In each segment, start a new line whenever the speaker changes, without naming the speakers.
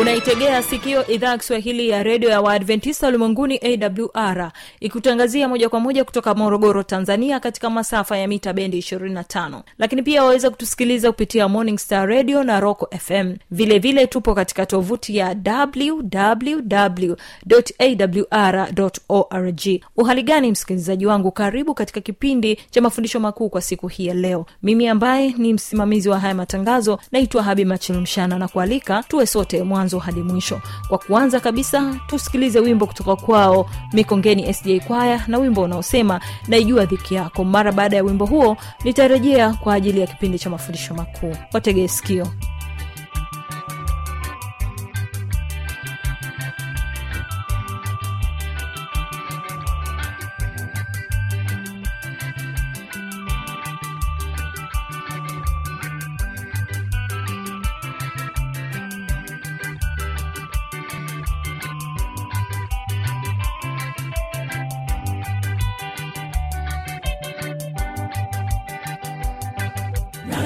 unaitegea sikio idhaa ya kiswahili ya redio ya waadventista ulimwenguni awr ikutangazia moja kwa moja kutoka morogoro tanzania katika masafa ya mita bendi 25 lakini pia waweza kutusikiliza kupitia morning star radio na roco fm vilevile vile tupo katika tovuti ya www awr org. Uhali msikilizaji wangu? Karibu katika kipindi cha mafundisho makuu kwa siku hii ya leo. Mimi ambaye ni msimamizi wa haya matangazo naitwa habi machilumshana na kualika tuwe sote mwanzo hadi mwisho. Kwa kuanza kabisa tusikilize wimbo kutoka kwao mikongeni sda kwaya na wimbo unaosema naijua dhiki yako. Mara baada ya wimbo huo nitarejea kwa ajili ya kipindi cha mafundisho makuu. Wategee sikio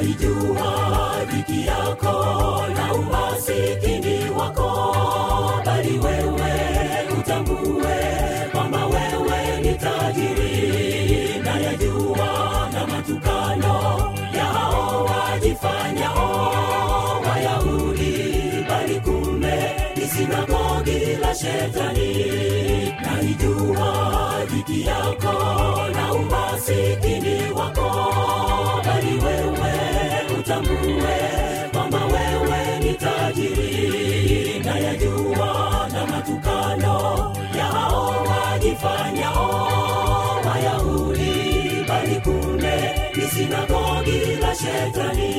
naijua dhiki yako na umasikini wako bali wewe utambue kwamba wewe ni tajiri. Na yajua na matukano ya wajifanyao wayahudi bali kumbe ni sinagogi la shetani. Naijua dhiki yako utambue kwamba wewe ni tajiri nayajua na matukano ya hao wajifanyao wayahudi bali kumbe ni sinagogi la shetani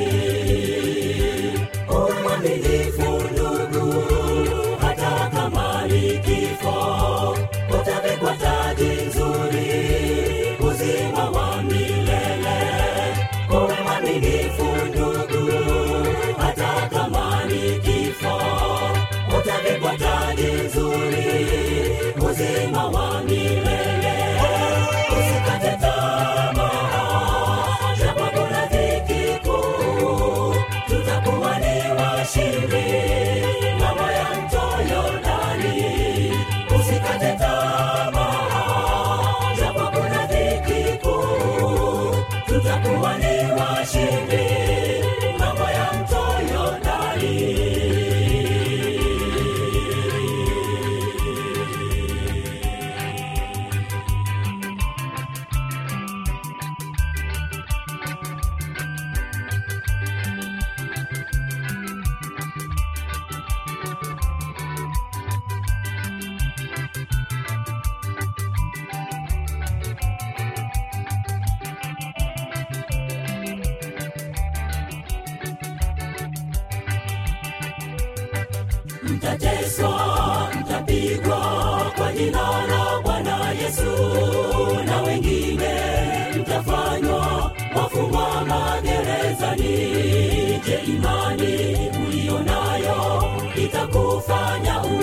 utavikwa nzuri uzima wa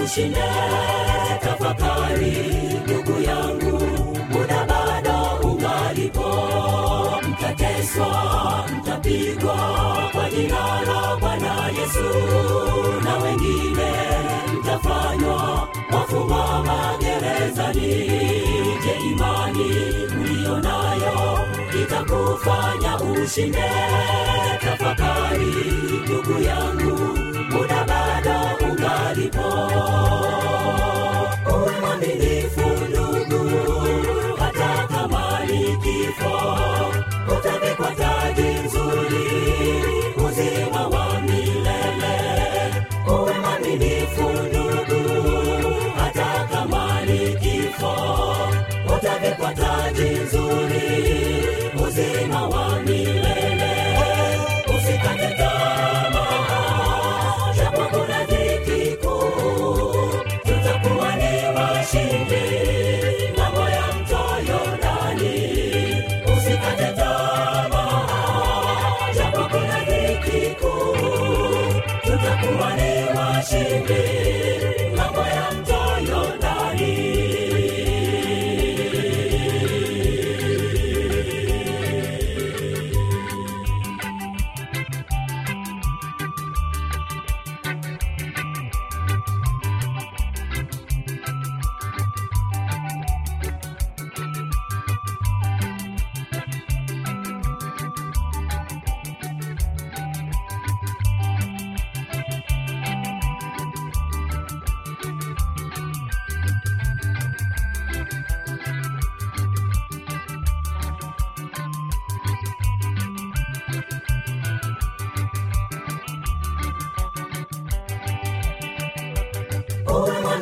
ushinde tafakari ndugu yangu muda bado ungalipo mtateswa mtapigwa kwa jina la bwana yesu. Na wengine mtafanywa wafungwa magerezani. Je imani mliyo nayo itakufanya ushinde? Tafakari ndugu yangu muda bado ungalipo uwe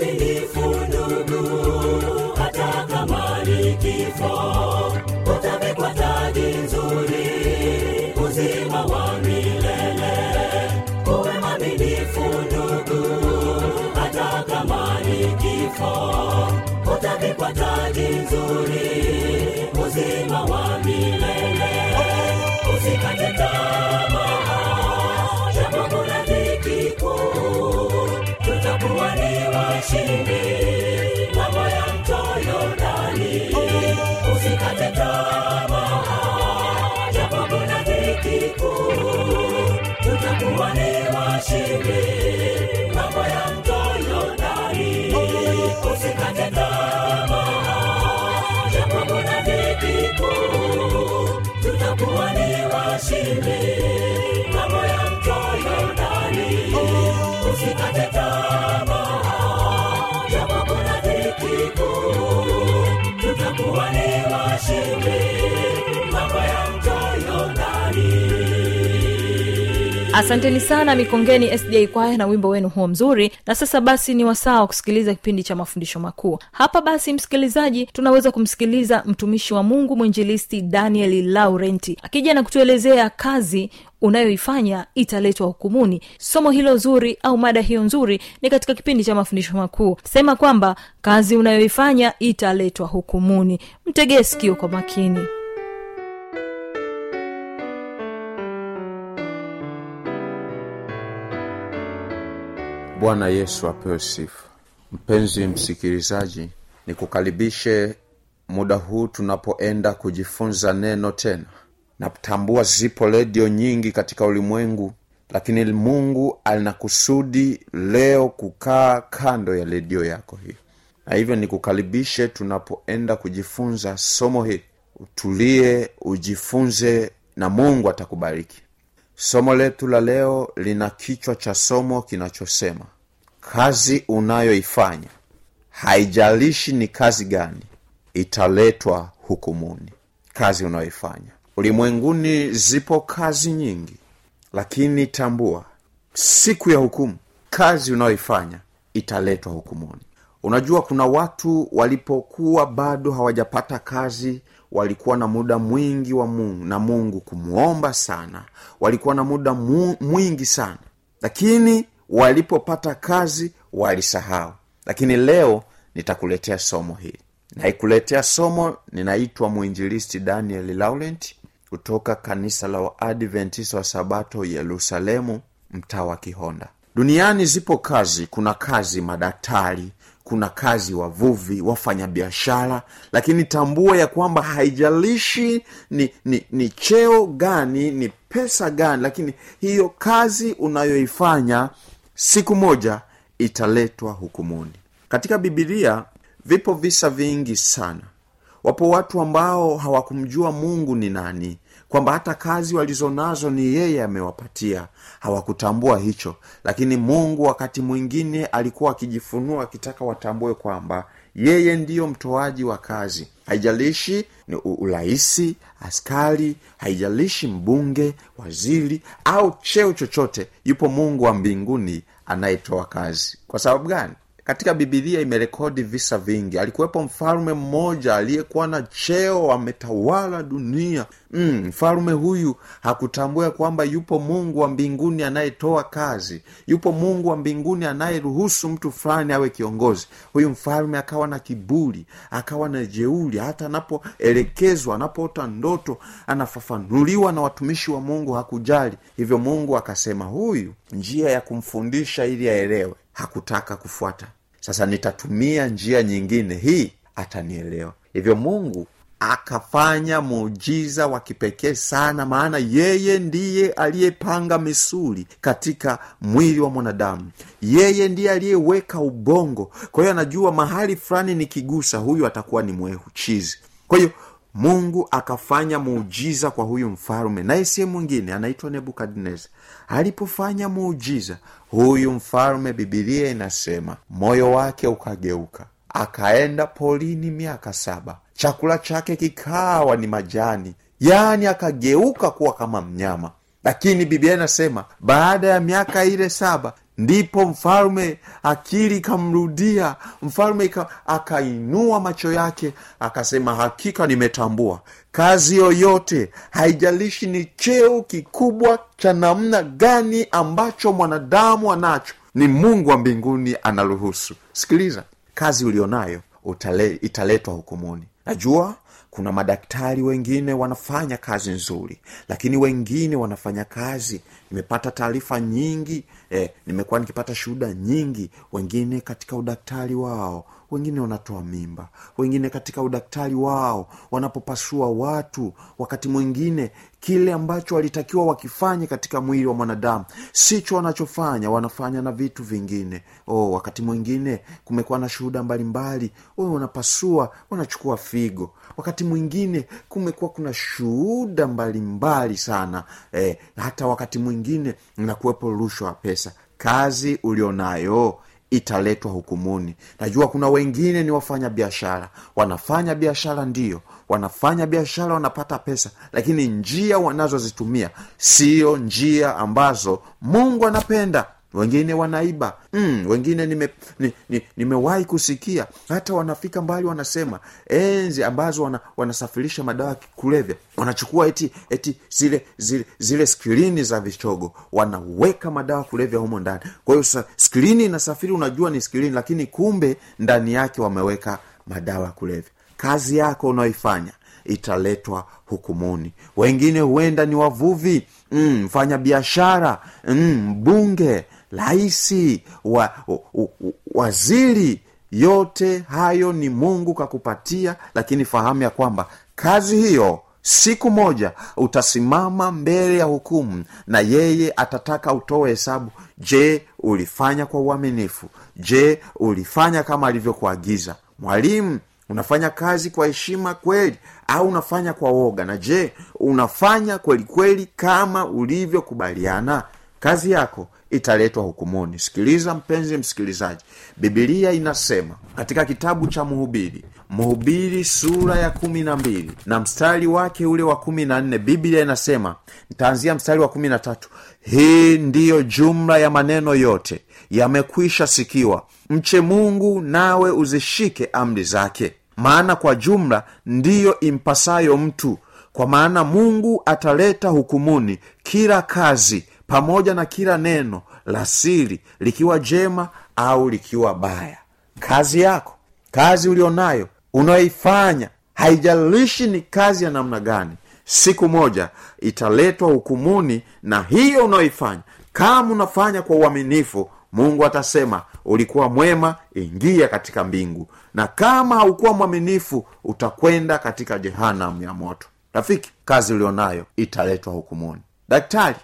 mwaminifu ndugu hata kama ni kifo utavikwa taji nzuri uzima wa milele. Uwe mwaminifu ndugu hata kama ni kifo utavikwa taji nzuri ni washindi mambo ya mto yordani usikate tamaa japo kuna dhiki kuu tutakuwa ni washindi
asanteni sana mikongeni sda kwaya na wimbo wenu huo mzuri. Na sasa basi ni wasaa wa kusikiliza kipindi cha mafundisho makuu. Hapa basi msikilizaji tunaweza kumsikiliza mtumishi wa mungu mwinjilisti daniel laurenti akija na kutuelezea kazi unayoifanya italetwa hukumuni. Somo hilo zuri au mada hiyo nzuri ni katika kipindi cha mafundisho makuu. Sema kwamba kazi unayoifanya italetwa hukumuni. Mtegee sikio kwa makini
bwana yesu apewe sifa. Mpenzi msikilizaji nikukaribishe muda huu tunapoenda kujifunza neno tena. Natambua zipo redio nyingi katika ulimwengu lakini mungu ana kusudi leo kukaa kando ya redio yako hiyo na hivyo nikukaribishe tunapoenda kujifunza somo hili. Utulie ujifunze na mungu atakubariki somo letu la leo lina kichwa cha somo kinachosema kazi unayoifanya haijalishi ni kazi gani italetwa hukumuni. Kazi unayoifanya. Ulimwenguni zipo kazi nyingi lakini tambua siku ya hukumu kazi unayoifanya italetwa hukumuni. Unajua kuna watu walipokuwa bado hawajapata kazi walikuwa na muda mwingi wa mungu na mungu kumwomba sana. Walikuwa na muda mu, mwingi sana. Lakini walipopata kazi walisahau. Lakini leo nitakuletea somo hili. Naikuletea somo ninaitwa mwinjilisti daniel laurent kutoka kanisa la waadventista wa sabato yerusalemu mtaa wa kihonda. Duniani zipo kazi kuna kazi madaktari kuna kazi wavuvi wafanyabiashara lakini tambua ya kwamba haijalishi ni, ni, ni cheo gani ni pesa gani lakini hiyo kazi unayoifanya siku moja italetwa hukumuni. Katika bibilia vipo visa vingi sana. Wapo watu ambao hawakumjua mungu ni nani kwamba hata kazi walizonazo ni yeye amewapatia. Hawakutambua hicho lakini mungu wakati mwingine alikuwa akijifunua akitaka watambue kwamba yeye ndiyo mtoaji wa kazi. Haijalishi ni urahisi askari haijalishi mbunge waziri au cheo chochote yupo mungu wa mbinguni anayetoa kazi. Kwa sababu gani? Katika bibilia imerekodi visa vingi. Alikuwepo mfalme mmoja aliyekuwa na cheo ametawala dunia mm, mfalume huyu hakutambua kwamba yupo mungu wa mbinguni anayetoa kazi. Yupo mungu wa mbinguni anayeruhusu mtu fulani awe kiongozi. Huyu mfalme akawa na kiburi akawa na jeuli hata anapoelekezwa anapoota ndoto anafafanuliwa na watumishi wa mungu hakujali. Hivyo mungu akasema huyu njia ya kumfundisha ili aelewe. Hakutaka kufuata. Sasa nitatumia njia nyingine. Hii atanielewa. Hivyo mungu akafanya muujiza wa kipekee sana maana yeye ndiye aliyepanga misuli katika mwili wa mwanadamu. Yeye ndiye aliyeweka ubongo. Kwa hiyo anajua mahali fulani nikigusa huyu atakuwa ni mwehuchizi. Kwa hiyo mungu akafanya muujiza kwa huyu mfalume naye siye mwingine anaitwa nebukadnezar. Alipofanya muujiza huyu mfalume bibilia inasema moyo wake ukageuka akaenda polini miaka saba chakula chake kikawa ni majani. Yaani akageuka kuwa kama mnyama. Lakini biblia inasema baada ya miaka ile saba ndipo mfalme akili ikamrudia. Mfalme akainua macho yake akasema hakika nimetambua. Kazi yoyote haijalishi ni cheo kikubwa cha namna gani ambacho mwanadamu anacho ni mungu wa mbinguni anaruhusu. Sikiliza kazi ulionayo italetwa hukumuni najua kuna madaktari wengine wanafanya kazi nzuri lakini wengine wanafanya kazi. Nimepata taarifa nyingi eh, nimekuwa nikipata shuhuda nyingi wengine katika udaktari wao wengine wanatoa mimba. Wengine katika udaktari wao wanapopasua watu. Wakati mwingine kile ambacho walitakiwa wakifanye katika mwili wa mwanadamu sicho wanachofanya wanafanya na vitu vingine. Oh, wakati mwingine kumekuwa na shuhuda mbalimbali. Oh, wanapasua wanachukua figo. Wakati mwingine kumekuwa kuna shuhuda mbalimbali sana. Eh, hata wakati mwingine nakuwepo rushwa wa pesa. Kazi ulionayo italetwa hukumuni. Najua kuna wengine ni wafanya biashara. Wanafanya biashara ndiyo wanafanya biashara wanapata pesa lakini njia wanazozitumia sio njia ambazo mungu anapenda wengine wanaiba. Mm, wengine nimewahi ni, ni, nimewahi kusikia. Hata wanafika mbali wanasema enzi ambazo wana, wanasafirisha madawa ya kulevya wanachukua eti eti zile zile zile skrini za vichogo wanaweka madawa kulevya humo ndani. Kwa hiyo skrini inasafiri unajua ni skrini lakini kumbe ndani yake wameweka madawa ya kulevya. Kazi yako unaoifanya italetwa hukumuni wengine huenda ni wavuvi mm, mfanya biashara mm, mbunge raisi wa, wa, wa, waziri yote hayo ni mungu kakupatia lakini fahamu ya kwamba kazi hiyo siku moja utasimama mbele ya hukumu na yeye atataka utoe hesabu. Je ulifanya kwa uaminifu? Je ulifanya kama alivyokuagiza? Mwalimu unafanya kazi kwa heshima kweli au unafanya kwa woga? Na je unafanya kweli kweli kama ulivyokubaliana? Kazi yako italetwa hukumuni. Sikiliza mpenzi msikilizaji. Bibilia inasema katika kitabu cha mhubiri mhubiri sura ya kumi na mbili na mstari wake ule wa kumi na nne biblia inasema ntaanzia mstari wa kumi na tatu. Hii ndiyo jumla ya maneno yote. Yamekwisha sikiwa. Mche mungu nawe uzishike amri zake. Maana kwa jumla ndiyo impasayo mtu. Kwa maana mungu ataleta hukumuni kila kazi pamoja na kila neno la siri likiwa jema au likiwa baya. Kazi yako kazi ulionayo unayoifanya haijalishi ni kazi ya namna gani siku moja italetwa hukumuni na hiyo unayoifanya. Kama unafanya kwa uaminifu mungu atasema ulikuwa mwema ingia katika mbingu. Na kama haukuwa mwaminifu utakwenda katika jehanam ya moto. Rafiki kazi ulionayo italetwa hukumuni. Daktari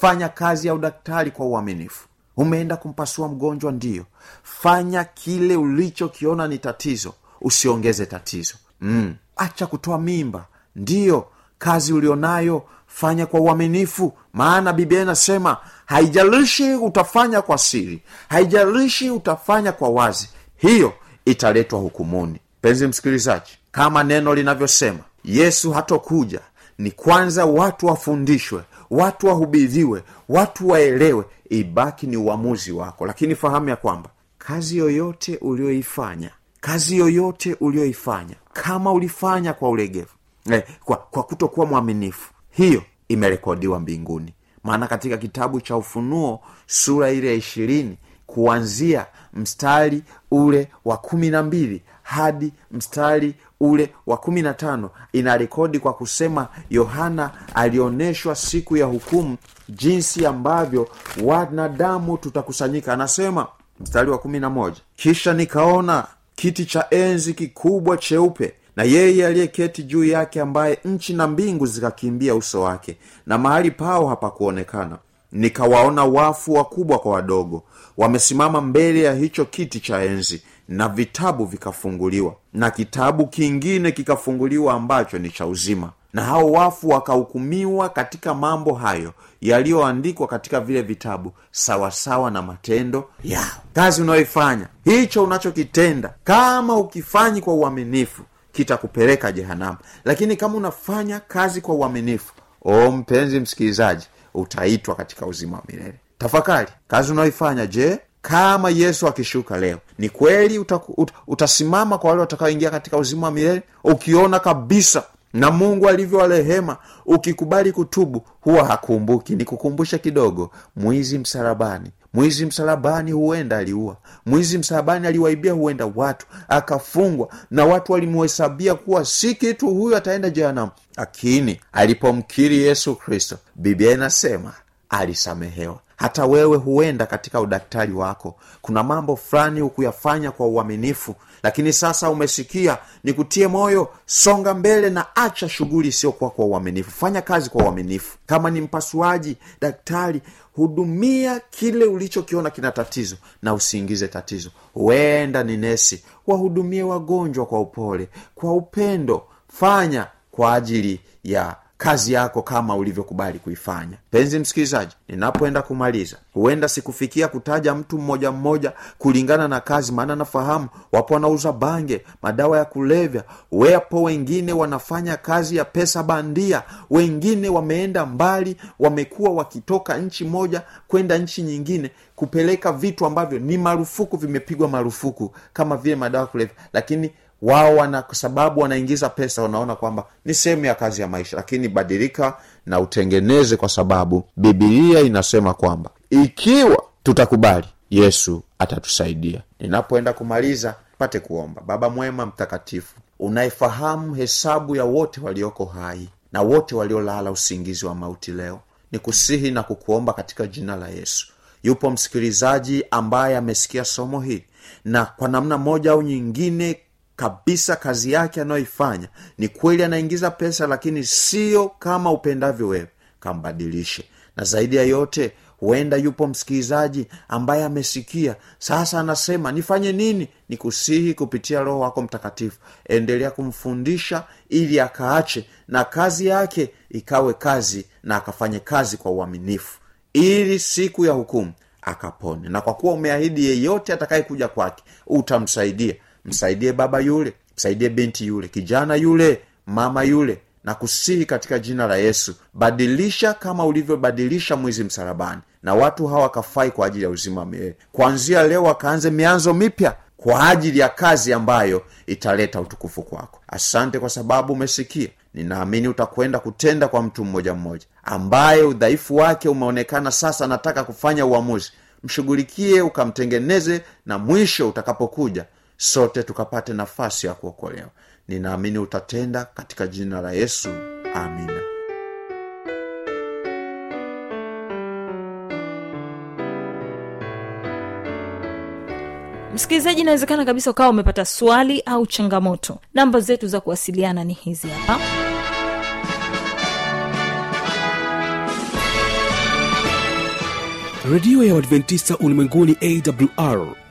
fanya kazi ya udaktari kwa uaminifu. Umeenda kumpasua mgonjwa ndiyo fanya kile ulichokiona ni tatizo usiongeze tatizo. Mm. acha kutoa mimba. Ndiyo kazi ulionayo fanya kwa uaminifu. Maana biblia inasema haijalishi utafanya kwa siri haijalishi utafanya kwa wazi hiyo italetwa hukumuni. Penzi msikilizaji kama neno linavyosema yesu hatokuja ni kwanza watu wafundishwe watu wahubiriwe watu waelewe ibaki ni uamuzi wako. Lakini fahamu ya kwamba kazi yoyote ulioifanya kazi yoyote ulioifanya kama ulifanya kwa ulegevu eh, kwa, kwa kutokuwa mwaminifu hiyo imerekodiwa mbinguni. Maana katika kitabu cha ufunuo sura ile ya ishirini kuanzia mstari ule wa kumi na mbili hadi mstari ule wa kumi na tano. Ina rekodi kwa kusema yohana alionyeshwa siku ya hukumu jinsi ambavyo wanadamu tutakusanyika. Anasema mstari wa kumi na moja kisha nikaona kiti cha enzi kikubwa cheupe na yeye aliyeketi juu yake ambaye nchi na mbingu zikakimbia uso wake na mahali pao hapakuonekana. Nikawaona wafu wakubwa kwa wadogo wamesimama mbele ya hicho kiti cha enzi na vitabu vikafunguliwa na kitabu kingine kikafunguliwa ambacho ni cha uzima. Na hao wafu wakahukumiwa katika mambo hayo yaliyoandikwa katika vile vitabu sawasawa na matendo yao. Kazi unayoifanya hicho unachokitenda kama ukifanyi kwa uaminifu kitakupeleka jehanamu. Lakini kama unafanya kazi kwa uaminifu o mpenzi msikilizaji utaitwa katika uzima wa milele. Tafakari kazi unayoifanya je kama yesu akishuka leo ni kweli uta, ut, utasimama kwa wale watakaoingia katika uzima wa milele? Ukiona kabisa na mungu alivyowarehema ukikubali kutubu huwa hakumbuki. Nikukumbushe kidogo mwizi msalabani. Mwizi msalabani huenda aliua. Mwizi msalabani aliwaibia huenda watu akafungwa na watu walimuhesabia kuwa si kitu huyu ataenda jehanamu. Lakini alipomkiri yesu kristo biblia inasema alisamehewa hata wewe huenda katika udaktari wako. Kuna mambo fulani hukuyafanya kwa uaminifu lakini sasa umesikia nikutie moyo songa mbele na acha shughuli isiyokuwa kwa uaminifu. Fanya kazi kwa uaminifu. Kama ni mpasuaji daktari hudumia kile ulichokiona kina tatizo na usiingize tatizo. Huenda ni nesi wahudumie wagonjwa kwa upole kwa upendo. Fanya kwa ajili ya kazi yako kama ulivyokubali kuifanya. Penzi msikilizaji ninapoenda kumaliza huenda sikufikia kutaja mtu mmoja mmoja kulingana na kazi maana nafahamu wapo wanauza bange madawa ya kulevya wapo wengine wanafanya kazi ya pesa bandia wengine wameenda mbali wamekuwa wakitoka nchi moja kwenda nchi nyingine kupeleka vitu ambavyo ni marufuku vimepigwa marufuku kama vile madawa ya kulevya. Lakini wao wana kwa sababu wanaingiza pesa wanaona kwamba ni sehemu ya kazi ya maisha. Lakini badilika na utengeneze kwa sababu bibilia inasema kwamba ikiwa tutakubali yesu atatusaidia. Ninapoenda kumaliza pate kuomba. Baba mwema mtakatifu unayefahamu hesabu ya wote walioko hai na wote waliolala usingizi wa mauti leo. Ni kusihi na kukuomba katika jina la yesu. Yupo msikilizaji ambaye amesikia somo hili na kwa namna moja au nyingine kabisa kazi yake anayoifanya. Ni kweli anaingiza pesa lakini sio kama upendavyo wewe kambadilishe. Na zaidi ya yote huenda yupo msikilizaji ambaye amesikia. Sasa anasema nifanye nini? Nikusihi kupitia roho wako mtakatifu. Endelea kumfundisha ili akaache na kazi yake ikawe kazi na akafanye kazi kwa uaminifu ili siku ya hukumu akapone. Na kwa kuwa umeahidi yeyote atakayekuja kwake utamsaidia msaidie baba yule msaidie binti yule kijana yule mama yule na kusihi katika jina la yesu badilisha kama ulivyobadilisha mwizi msalabani na watu hawa wakafai kwa ajili ya uzima wa milele kuanzia leo wakaanze mianzo mipya kwa ajili ya kazi ambayo italeta utukufu kwako. Asante kwa sababu umesikia. Ninaamini utakwenda kutenda kwa mtu mmoja mmoja ambaye udhaifu wake umeonekana sasa. Anataka kufanya uamuzi mshughulikie ukamtengeneze na mwisho utakapokuja sote tukapate nafasi ya kuokolewa. Ninaamini utatenda katika jina la yesu. Amina.
Msikilizaji inawezekana kabisa ukawa umepata swali au changamoto. Namba zetu za kuwasiliana ni hizi hapa.
Redio ya uadventista ulimwenguni awr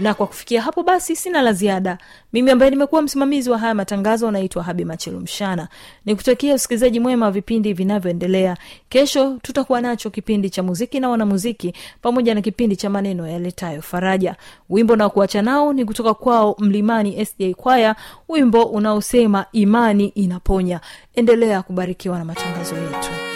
na kwa kufikia hapo basi sina la ziada. Mimi ambaye nimekuwa msimamizi wa haya matangazo naitwa habi machelumshana nikutakia usikilizaji mwema wa vipindi vinavyoendelea. Kesho tutakuwa nacho kipindi cha muziki na wanamuziki pamoja na kipindi cha maneno yaletayo faraja. Wimbo na kuacha nao ni kutoka kwao mlimani sda kwaya wimbo unaosema imani inaponya. Endelea kubarikiwa na matangazo yetu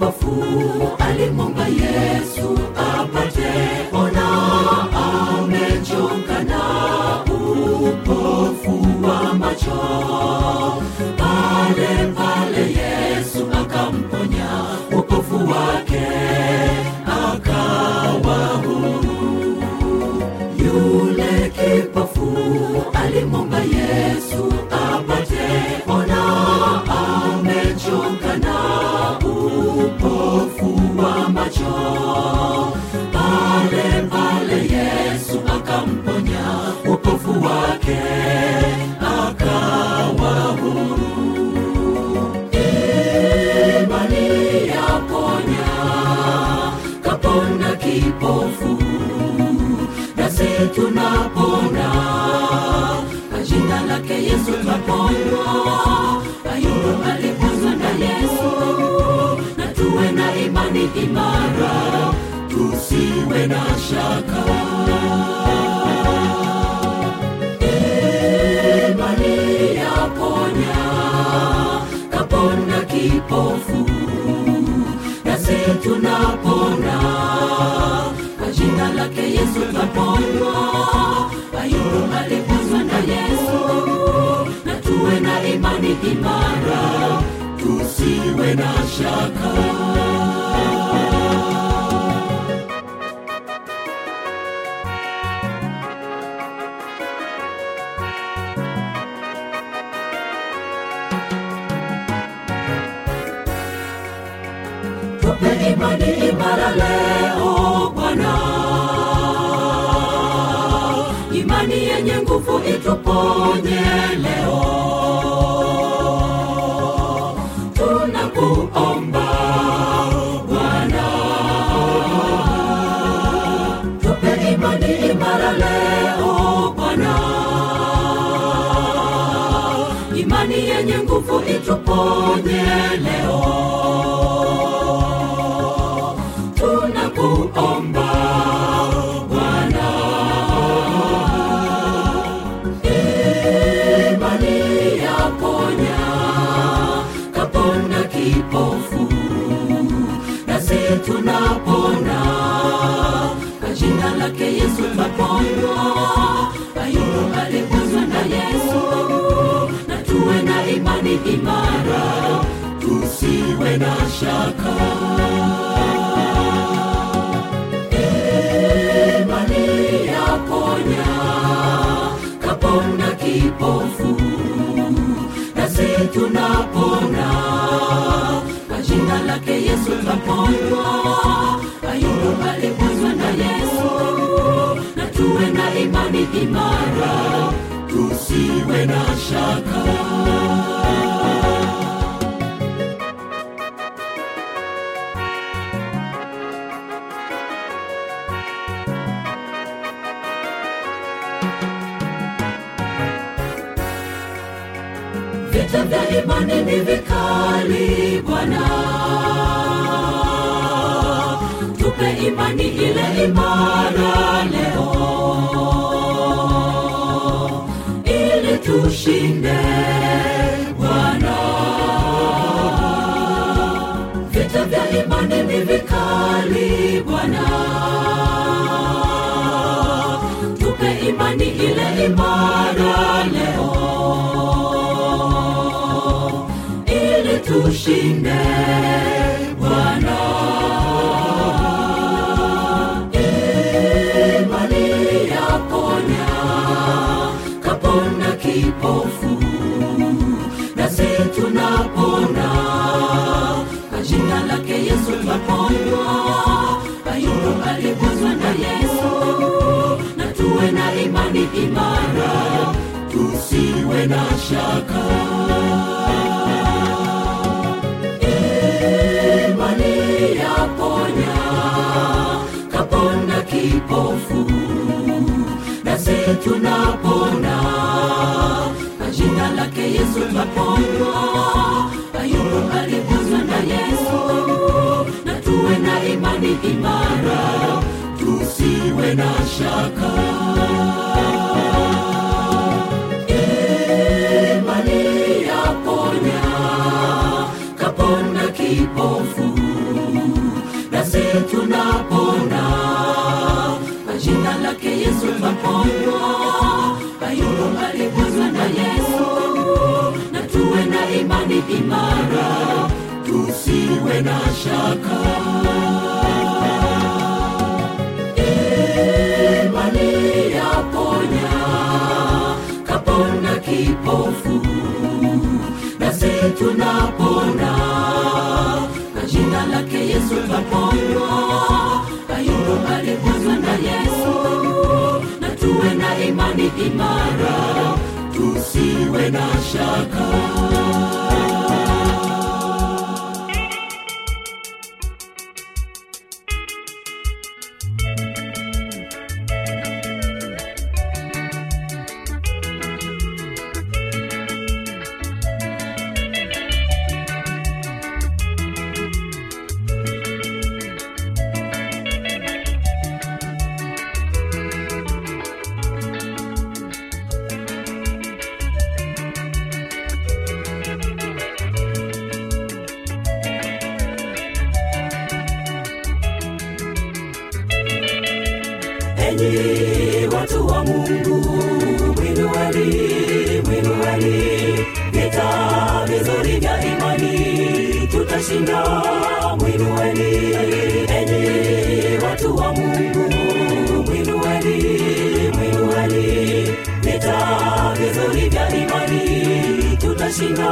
povo akamponya upofu wake akawa huru. Imani yaponya kapona kipofu. Nasi tunapona kwa jina lake yesu twaponywa. Ayubu alipozwa na yesu na tuwe na imani imara tusiwe na shaka kipofu nasi tunapona. Kwa jina lake yesu twaponywa ayubu alipozwa na yesu. Na tuwe na imani imara tusiwe na shaka imara leo bwana. Imani yenye nguvu ituponye leo. Tunakuomba bwana. Tupe imani imara leo bwana. Imani yenye nguvu ituponye leo yaponya kapona kipofu nasi tunapona kwa jina lake yesu twaponywa ayubu alikuzwa na yesu na tuwe na imani imara tusiwe na shaka. Imani yaponya kapona kipofu tunapona. Kwa jina lake yesu twaponywa ayubu na yesu na tuwe na imani imara tusiwe na shaka vita vya imani ni vikali bwana. Tupe imani ile imara leo ili tushinde bwana. Vita vya imani ni vikali bwana. Tupe imani ile imara leo tushinde Bwana. Imani yaponya, kapona kipofu, nasi tunapona kwa jina lake Yesu twaponywa. Ayubu aliguzwa na Yesu, na tuwe na imani imara, tusiwe na shaka. Imani kaponda kipofu nasi tunapona kwa jina lake yesu twaponywa ayubu aliguzwa na yesu. Na tuwe na imani imara tusiwe na shaka. Imani yaponya kaponda kipofu tunapona. Kwa jina lake yesu twaponywa ayubu aliguzwa na yesu. Na tuwe na imani imara. Tusiwe na shaka. Imani yaponya. Kapona kipofu. Nasi tunapona jina lake yesu twaponywa. Ayubu aliguzwa na yesu. Na tuwe na imani imara. Tusiwe na shaka watu wa mungu. Mwinueni mwinueni vita vizuri vya imani. Tutashinda mwinueni enyi watu wa mungu mwinueni mwinueni vita vizuri vya imani. Tutashinda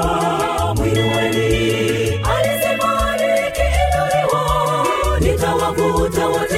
mwinueni alisema nikiinuliwa nitawavuta wote